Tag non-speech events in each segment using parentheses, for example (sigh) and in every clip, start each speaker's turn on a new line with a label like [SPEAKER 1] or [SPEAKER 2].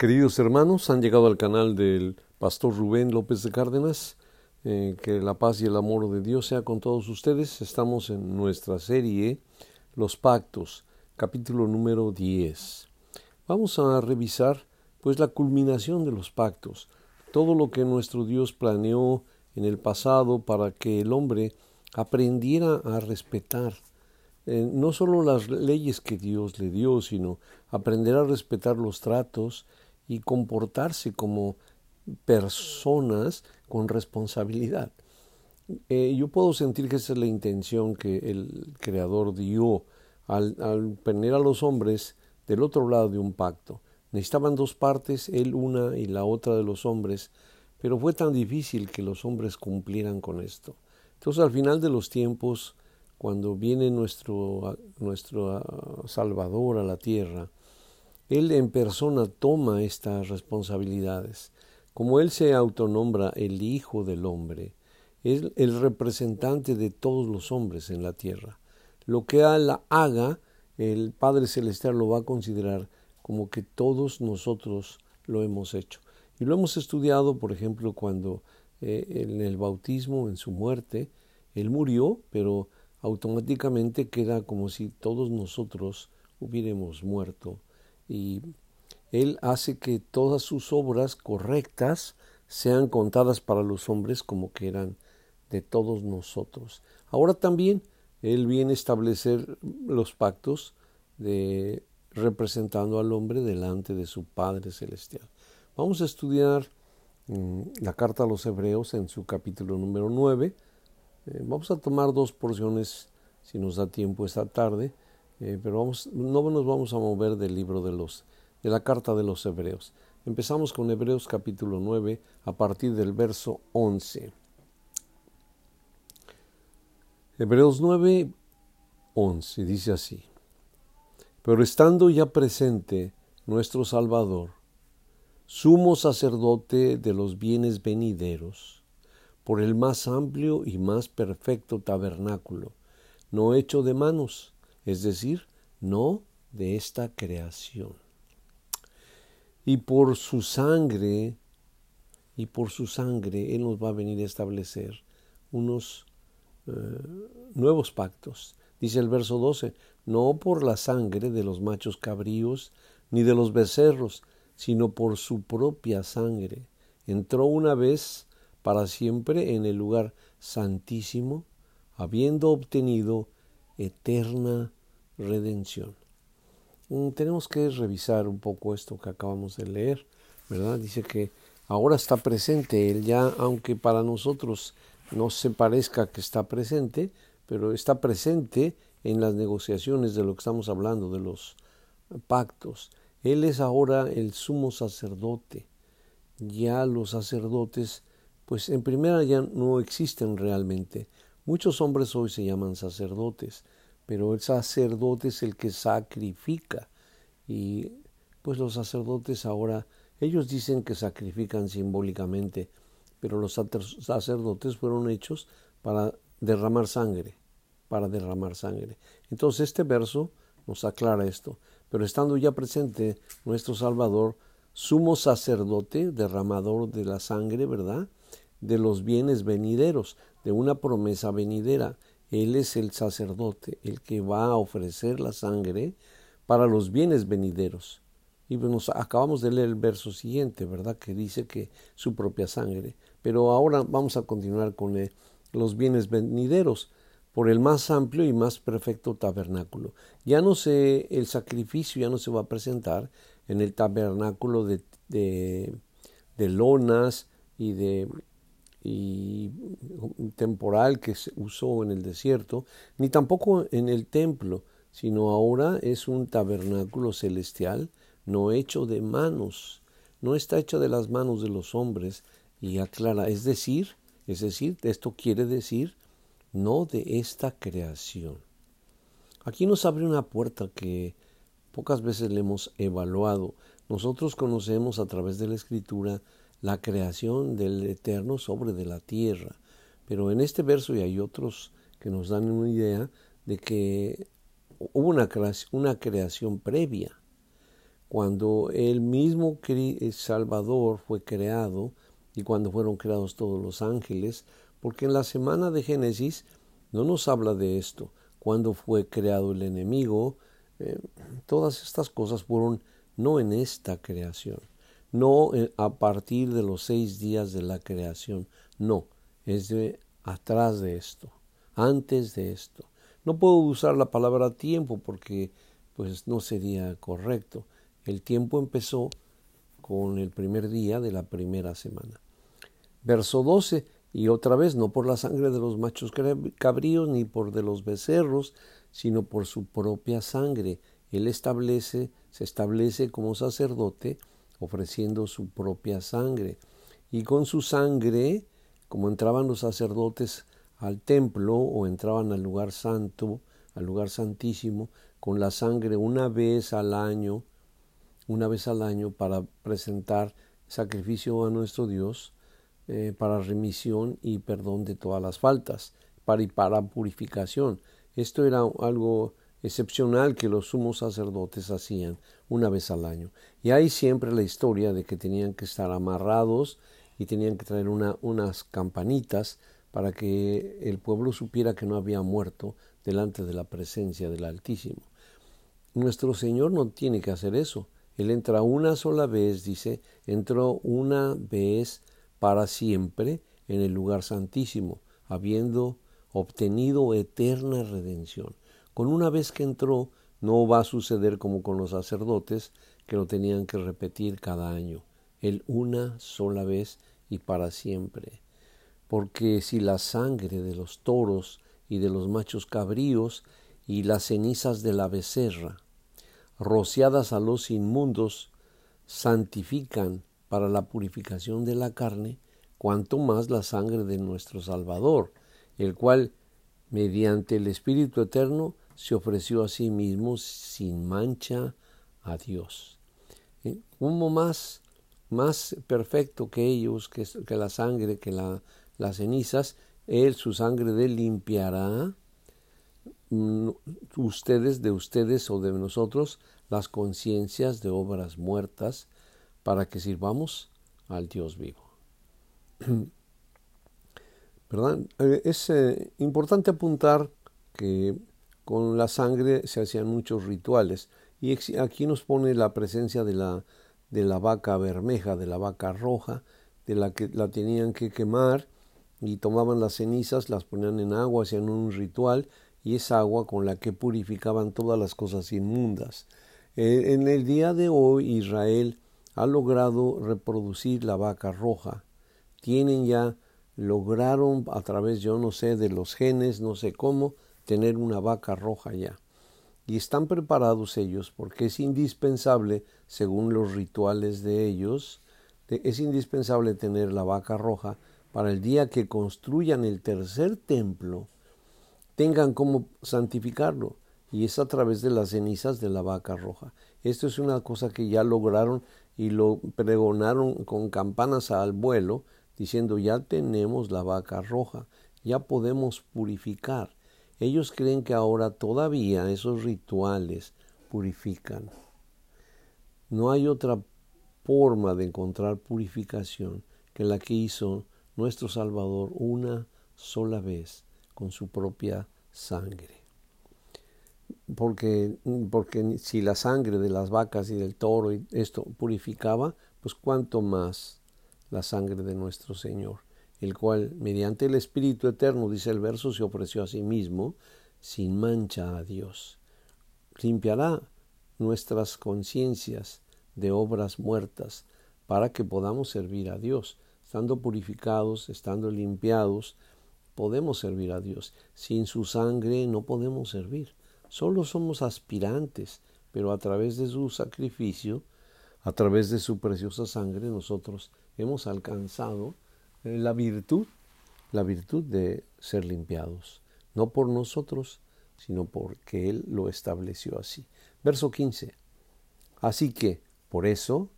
[SPEAKER 1] Queridos hermanos, han llegado al canal del pastor Rubén López de Cárdenas. Eh, que la paz y el amor de Dios sea con todos ustedes. Estamos en nuestra serie Los Pactos, capítulo número 10. Vamos a revisar pues la culminación de los pactos, todo lo que nuestro Dios planeó en el pasado para que el hombre aprendiera a respetar eh, no solo las leyes que Dios le dio, sino aprender a respetar los tratos y comportarse como personas con responsabilidad. Eh, yo puedo sentir que esa es la intención que el Creador dio al, al poner a los hombres del otro lado de un pacto. Necesitaban dos partes, él una y la otra de los hombres, pero fue tan difícil que los hombres cumplieran con esto. Entonces al final de los tiempos, cuando viene nuestro, nuestro Salvador a la tierra, él en persona toma estas responsabilidades. Como Él se autonombra el Hijo del Hombre, es el representante de todos los hombres en la tierra. Lo que haga, el Padre Celestial lo va a considerar como que todos nosotros lo hemos hecho. Y lo hemos estudiado, por ejemplo, cuando eh, en el bautismo, en su muerte, Él murió, pero automáticamente queda como si todos nosotros hubiéramos muerto y Él hace que todas sus obras correctas sean contadas para los hombres como que eran de todos nosotros. Ahora también Él viene a establecer los pactos de representando al hombre delante de su Padre Celestial. Vamos a estudiar mm, la carta a los Hebreos en su capítulo número 9. Eh, vamos a tomar dos porciones, si nos da tiempo esta tarde, eh, pero vamos, no nos vamos a mover del libro de los de la carta de los Hebreos. Empezamos con Hebreos capítulo 9 a partir del verso 11. Hebreos 9, 11 dice así. Pero estando ya presente nuestro Salvador, sumo sacerdote de los bienes venideros, por el más amplio y más perfecto tabernáculo, no hecho de manos, es decir, no de esta creación. Y por su sangre, y por su sangre, Él nos va a venir a establecer unos eh, nuevos pactos. Dice el verso 12, no por la sangre de los machos cabríos, ni de los becerros, sino por su propia sangre. Entró una vez para siempre en el lugar santísimo, habiendo obtenido eterna redención. Mm, tenemos que revisar un poco esto que acabamos de leer, ¿verdad? Dice que ahora está presente Él ya, aunque para nosotros no se parezca que está presente, pero está presente en las negociaciones de lo que estamos hablando, de los pactos. Él es ahora el sumo sacerdote. Ya los sacerdotes, pues en primera ya no existen realmente. Muchos hombres hoy se llaman sacerdotes, pero el sacerdote es el que sacrifica. Y pues los sacerdotes ahora, ellos dicen que sacrifican simbólicamente, pero los sacerdotes fueron hechos para derramar sangre, para derramar sangre. Entonces este verso nos aclara esto. Pero estando ya presente nuestro Salvador, sumo sacerdote, derramador de la sangre, ¿verdad? De los bienes venideros, de una promesa venidera. Él es el sacerdote, el que va a ofrecer la sangre para los bienes venideros. Y nos acabamos de leer el verso siguiente, ¿verdad? Que dice que su propia sangre. Pero ahora vamos a continuar con eh, los bienes venideros por el más amplio y más perfecto tabernáculo. Ya no se, el sacrificio ya no se va a presentar en el tabernáculo de, de, de lonas y de y temporal que se usó en el desierto, ni tampoco en el templo, sino ahora es un tabernáculo celestial no hecho de manos, no está hecho de las manos de los hombres y aclara, es decir, es decir, esto quiere decir no de esta creación. Aquí nos abre una puerta que pocas veces le hemos evaluado. Nosotros conocemos a través de la escritura la creación del Eterno sobre de la tierra. Pero en este verso y hay otros que nos dan una idea de que hubo una creación, previa. cuando el mismo Salvador fue creado y cuando fueron creados todos los ángeles, porque en la semana de Génesis no nos habla de esto, cuando fue creado el enemigo, eh, todas estas cosas fueron no en esta creación, no a partir de los seis días de la creación, no, es de atrás de esto, antes de esto. No puedo usar la palabra tiempo porque pues no sería correcto. El tiempo empezó con el primer día de la primera semana. Verso 12, y otra vez no por la sangre de los machos cabríos ni por de los becerros, sino por su propia sangre. Él establece, se establece como sacerdote ofreciendo su propia sangre. Y con su sangre, como entraban los sacerdotes al templo o entraban al lugar santo, al lugar santísimo, con la sangre una vez al año, una vez al año para presentar sacrificio a nuestro Dios, eh, para remisión y perdón de todas las faltas, para, y para purificación. Esto era algo excepcional que los sumos sacerdotes hacían una vez al año. Y hay siempre la historia de que tenían que estar amarrados y tenían que traer una, unas campanitas para que el pueblo supiera que no había muerto delante de la presencia del Altísimo. Nuestro Señor no tiene que hacer eso. Él entra una sola vez, dice, entró una vez para siempre en el lugar santísimo, habiendo obtenido eterna redención. Con una vez que entró, no va a suceder como con los sacerdotes, que lo tenían que repetir cada año. Él una sola vez y para siempre. Porque si la sangre de los toros y de los machos cabríos y las cenizas de la becerra, rociadas a los inmundos, santifican para la purificación de la carne, cuanto más la sangre de nuestro Salvador, el cual, mediante el Espíritu Eterno, se ofreció a sí mismo sin mancha a Dios. ¿Eh? Como más, más perfecto que ellos, que, la sangre, que la, las cenizas, Él su sangre de limpiará Mm, ustedes de ustedes o de nosotros las conciencias de obras muertas para que sirvamos al Dios vivo. (clears throat) Eh, es eh, importante apuntar que con la sangre se hacían muchos rituales y aquí nos pone la presencia de la, de la vaca bermeja, de la vaca roja, de la que la tenían que quemar y tomaban las cenizas, las ponían en agua, hacían un ritual y es agua con la que purificaban todas las cosas inmundas. Eh, en el día de hoy Israel ha logrado reproducir la vaca roja. Tienen ya, lograron a través, yo no sé, de los genes, no sé cómo, tener una vaca roja ya. Y están preparados ellos porque es indispensable, según los rituales de ellos, es indispensable tener la vaca roja para el día que construyan el tercer templo, tengan como santificarlo y es a través de las cenizas de la vaca roja. Esto es una cosa que ya lograron y lo pregonaron con campanas al vuelo, diciendo ya tenemos la vaca roja, ya podemos purificar. Ellos creen que ahora todavía esos rituales purifican. No hay otra forma de encontrar purificación que la que hizo nuestro Salvador una sola vez con su propia sangre. Porque, porque si la sangre de las vacas y del toro y esto purificaba, pues cuánto más la sangre de nuestro Señor, el cual mediante el Espíritu Eterno, dice el verso, se ofreció a sí mismo sin mancha a Dios. Limpiará nuestras conciencias de obras muertas para que podamos servir a Dios, estando purificados, estando limpiados, podemos servir a Dios. Sin su sangre no podemos servir. Solo somos aspirantes, pero a través de su sacrificio, a través de su preciosa sangre, nosotros hemos alcanzado la virtud, la virtud de ser limpiados. No por nosotros, sino porque Él lo estableció así. Verso 15. Así que, por eso,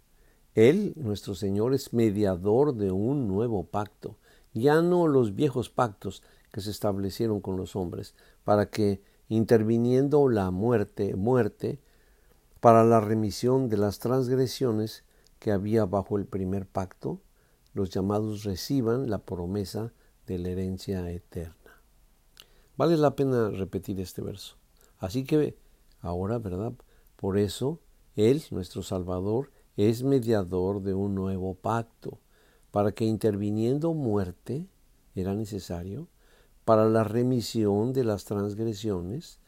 [SPEAKER 1] Él, nuestro Señor, es mediador de un nuevo pacto ya no los viejos pactos que se establecieron con los hombres, para que, interviniendo la muerte, muerte, para la remisión de las transgresiones que había bajo el primer pacto, los llamados reciban la promesa de la herencia eterna. Vale la pena repetir este verso. Así que ahora, ¿verdad? Por eso, Él, nuestro Salvador, es mediador de un nuevo pacto, para que interviniendo muerte era necesario, para la remisión de las transgresiones,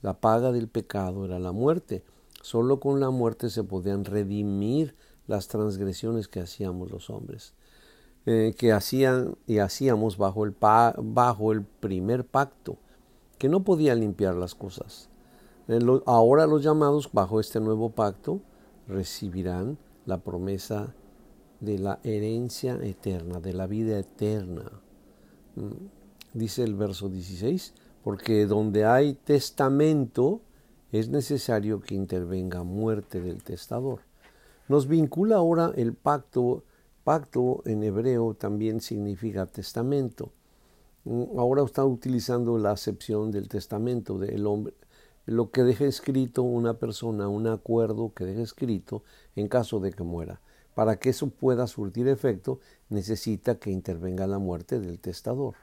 [SPEAKER 1] la paga del pecado era la muerte. Solo con la muerte se podían redimir las transgresiones que hacíamos los hombres, eh, que hacían y hacíamos bajo el, bajo el primer pacto, que no podía limpiar las cosas. Eh, ahora los llamados bajo este nuevo pacto recibirán la promesa de la herencia eterna, de la vida eterna. Mm, dice el verso 16, porque donde hay testamento es necesario que intervenga muerte del testador. Nos vincula ahora el pacto, pacto en hebreo también significa testamento. Mm, ahora está utilizando la acepción del testamento del hombre, lo que deja escrito una persona, un acuerdo que deja escrito en caso de que muera. Para que eso pueda surtir efecto, necesita que intervenga la muerte del testador.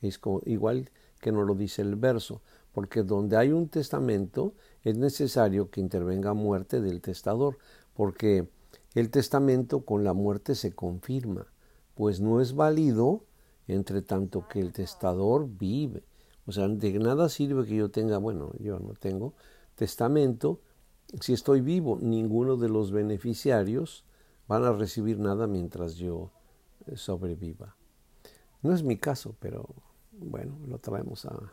[SPEAKER 1] Es igual que nos lo dice el verso, porque donde hay un testamento es necesario que intervenga muerte del testador, porque el testamento con la muerte se confirma, pues no es válido entre tanto que el testador vive. O sea, de nada sirve que yo tenga, bueno, yo no tengo testamento, si estoy vivo, ninguno de los beneficiarios van a recibir nada mientras yo eh, sobreviva. No es mi caso, pero bueno, lo traemos a,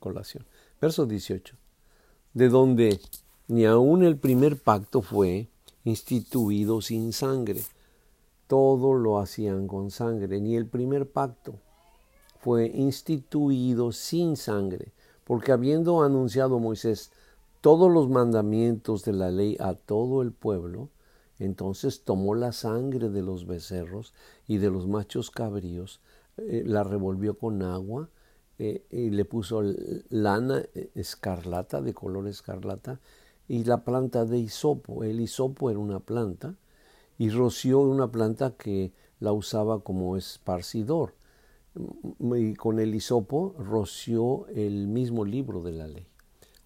[SPEAKER 1] colación. Verso 18. De donde ni aun el primer pacto fue instituido sin sangre. Todo lo hacían con sangre, ni el primer pacto fue instituido sin sangre, porque habiendo anunciado Moisés todos los mandamientos de la ley a todo el pueblo, entonces tomó la sangre de los becerros y de los machos cabríos, eh, la revolvió con agua eh, y le puso lana eh, escarlata, de color escarlata, y la planta de hisopo. El hisopo era una planta y roció una planta que la usaba como esparcidor. Y con el hisopo roció el mismo libro de la ley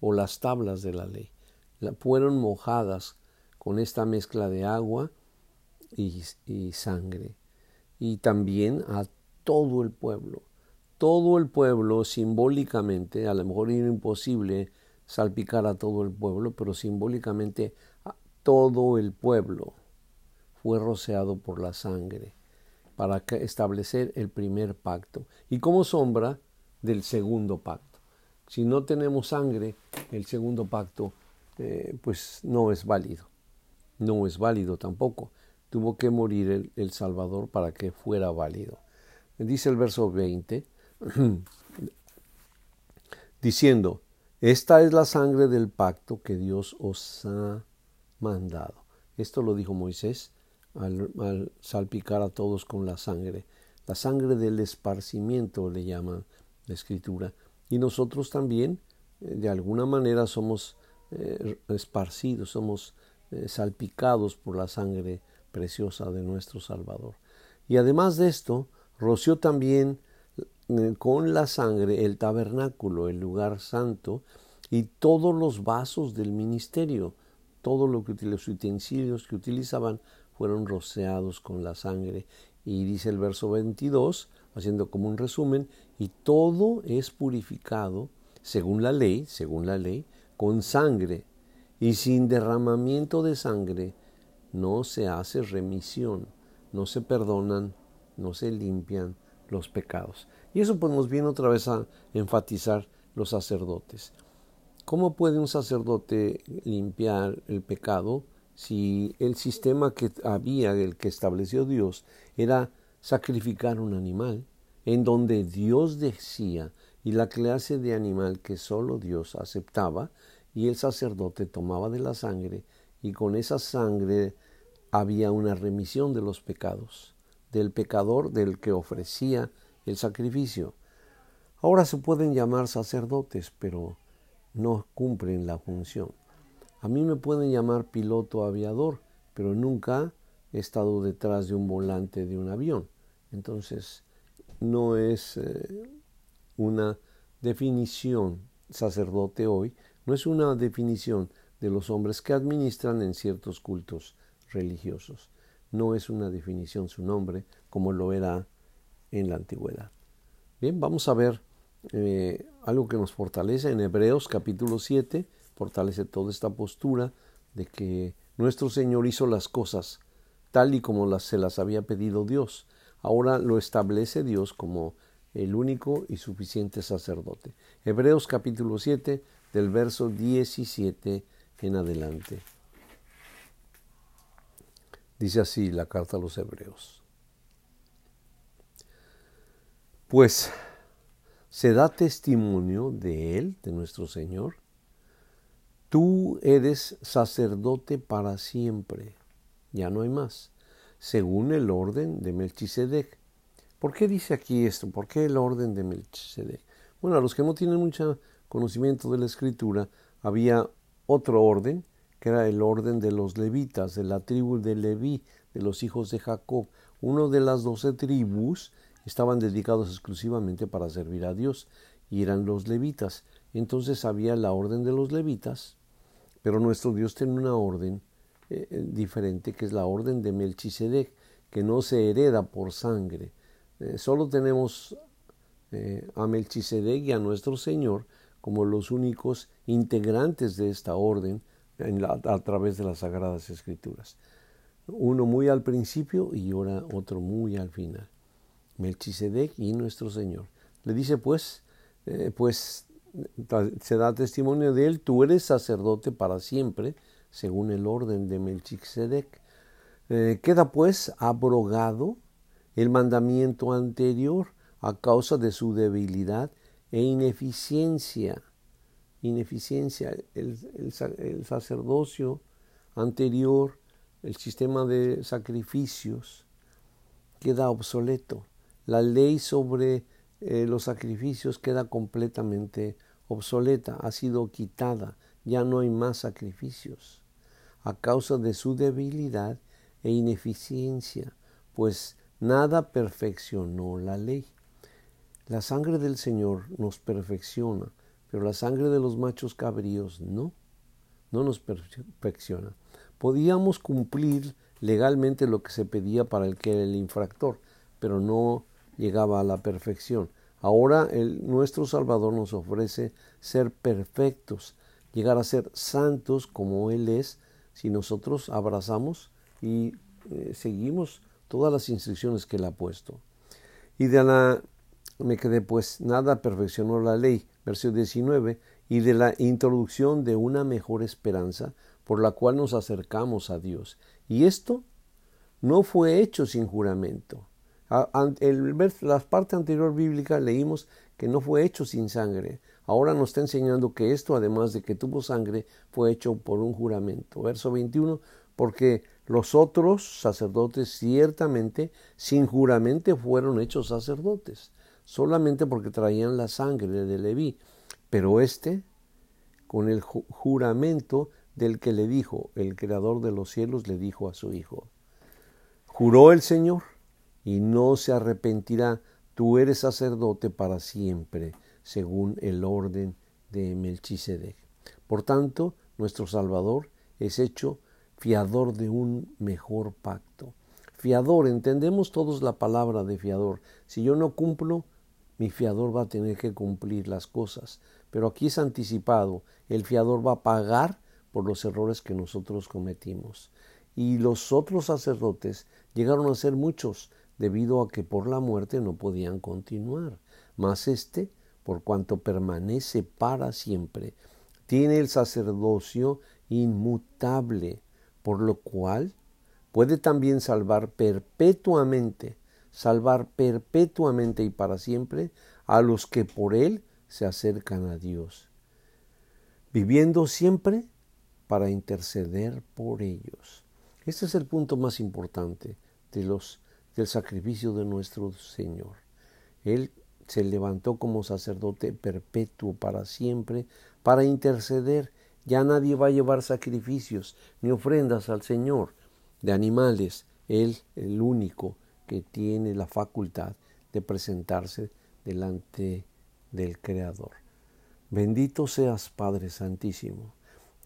[SPEAKER 1] o las tablas de la ley. fueron mojadas con esta mezcla de agua y, y sangre. Y también a todo el pueblo. Todo el pueblo simbólicamente, a lo mejor era imposible salpicar a todo el pueblo, pero simbólicamente todo el pueblo fue rociado por la sangre para establecer el primer pacto y como sombra del segundo pacto. Si no tenemos sangre, el segundo pacto eh, pues no es válido. No es válido tampoco. Tuvo que morir el, el Salvador para que fuera válido. Dice el verso 20, (clears throat) diciendo, esta es la sangre del pacto que Dios os ha mandado. Esto lo dijo Moisés al, salpicar a todos con la sangre. La sangre del esparcimiento le llama la escritura. Y nosotros también, eh, de alguna manera, somos eh, esparcidos, somos eh, salpicados por la sangre preciosa de nuestro Salvador. Y además de esto, roció también con la sangre el tabernáculo, el lugar santo, y todos los vasos del ministerio, todo lo los utensilios que utilizaban fueron rociados con la sangre. Y dice el verso 22, haciendo como un resumen, y todo es purificado según la ley, según la ley, con sangre, y sin derramamiento de sangre no se hace remisión, no se perdonan, no se limpian los pecados. Y eso pues nos viene otra vez a enfatizar los sacerdotes. ¿Cómo puede un sacerdote limpiar el pecado si el sistema que había, el que estableció Dios, era sacrificar un animal, en donde Dios decía y la clase de animal que solo Dios aceptaba, y el sacerdote tomaba de la sangre, y con esa sangre había una remisión de los pecados, del pecador del que ofrecía el sacrificio. Ahora se pueden llamar sacerdotes, pero no cumplen la función. A mí me pueden llamar piloto aviador, pero nunca he estado detrás de un volante de un avión. Entonces, no es eh, una definición sacerdote hoy, no es una definición de los hombres que administran en ciertos cultos religiosos. No es una definición su nombre como lo era en la antigüedad. Bien, vamos a ver eh, algo que nos fortalece en Hebreos capítulo 7, fortalece toda esta postura de que nuestro Señor hizo las cosas tal y como las, se las había pedido Dios. Ahora lo establece Dios como el único y suficiente sacerdote. Hebreos capítulo 7 del verso 17 en adelante. Dice así la carta a los hebreos. Pues se da testimonio de Él, de nuestro Señor. Tú eres sacerdote para siempre, ya no hay más, según el orden de Melchisedec. ¿Por qué dice aquí esto? ¿Por qué el orden de Melchisedec? Bueno, a los que no tienen mucho conocimiento de la escritura, había otro orden, que era el orden de los levitas, de la tribu de Leví, de los hijos de Jacob. Uno de las doce tribus estaban dedicados exclusivamente para servir a Dios, y eran los levitas. Entonces había la orden de los levitas, pero nuestro Dios tiene una orden eh, eh, diferente, que es la orden de Melchisedec, que no se hereda por sangre. Eh, solo tenemos a Melchisedec y a nuestro Señor como los únicos integrantes de esta orden a través de las Sagradas Escrituras. Uno muy al principio y ahora otro muy al final. Melchisedec y nuestro Señor. Le dice pues, eh, pues se da testimonio de él, tú eres sacerdote para siempre, según el orden de Melchisedec. Eh, queda pues abrogado el mandamiento anterior a causa de su debilidad e ineficiencia. Ineficiencia, el, el, sacerdocio anterior, el sistema de sacrificios, queda obsoleto. La ley sobre eh, los sacrificios queda completamente obsoleta, ha sido quitada, ya no hay más sacrificios, a causa de su debilidad e ineficiencia, pues nada perfeccionó la ley. La sangre del Señor nos perfecciona, pero la sangre de los machos cabríos no, no nos perfecciona. Podíamos cumplir legalmente lo que se pedía para el que era el infractor, pero no llegaba a la perfección. Ahora el, nuestro Salvador nos ofrece ser perfectos, llegar a ser santos como Él es, si nosotros abrazamos y eh, seguimos todas las instrucciones que Él ha puesto. Y de la me quedé pues nada perfeccionó la ley, versículo 19, y de la introducción de una mejor esperanza por la cual nos acercamos a Dios. Y esto no fue hecho sin juramento. La parte anterior bíblica leímos que no fue hecho sin sangre. Ahora nos está enseñando que esto, además de que tuvo sangre, fue hecho por un juramento. Verso 21, porque los otros sacerdotes ciertamente sin juramento fueron hechos sacerdotes solamente porque traían la sangre de Leví, pero éste, con el juramento del que le dijo, el creador de los cielos le dijo a su hijo, juró el Señor y no se arrepentirá, tú eres sacerdote para siempre, según el orden de Melchisedec. Por tanto, nuestro Salvador es hecho fiador de un mejor pacto. Fiador, entendemos todos la palabra de fiador. Si yo no cumplo, mi fiador va a tener que cumplir las cosas. Pero aquí es anticipado, el fiador va a pagar por los errores que nosotros cometimos. Y los otros sacerdotes llegaron a ser muchos, debido a que por la muerte no podían continuar. Mas este, por cuanto permanece para siempre, tiene el sacerdocio inmutable, por lo cual puede también salvar perpetuamente salvar perpetuamente y para siempre a los que por Él se acercan a Dios, viviendo siempre para interceder por ellos. Este es el punto más importante de los, del sacrificio de nuestro Señor. Él se levantó como sacerdote perpetuo para siempre para interceder Ya nadie va a llevar sacrificios ni ofrendas al Señor de animales. Él, el único que tiene la facultad de presentarse delante del Creador. Bendito seas, Padre Santísimo,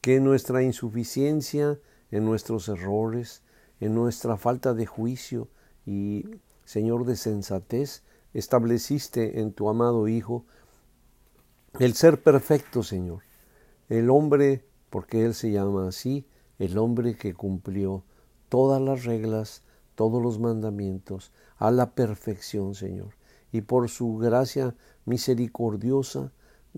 [SPEAKER 1] que nuestra insuficiencia, en nuestros errores, en nuestra falta de juicio y, Señor, de sensatez, estableciste en tu amado Hijo el ser perfecto, Señor, el hombre, porque Él se llama así, el hombre que cumplió todas las reglas, todos los mandamientos, a la perfección, Señor. Y por su gracia misericordiosa,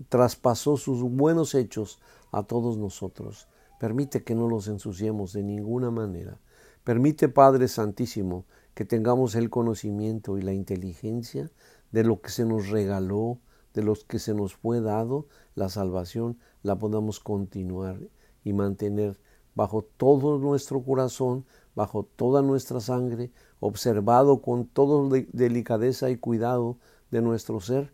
[SPEAKER 1] traspasó sus buenos hechos a todos nosotros. Permite que no los ensuciemos de ninguna manera. Permite, Padre Santísimo, que tengamos el conocimiento y la inteligencia de lo que se nos regaló, de los que se nos fue dado, la salvación, la podamos continuar y mantener bajo todo nuestro corazón, bajo toda nuestra sangre, observado con toda delicadeza y cuidado de nuestro ser,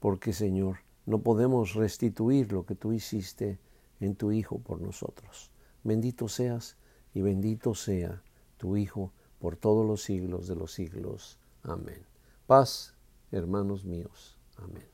[SPEAKER 1] porque Señor, no podemos restituir lo que tú hiciste en tu Hijo por nosotros. Bendito seas y bendito sea tu Hijo por todos los siglos de los siglos. Amén. Paz, hermanos míos. Amén.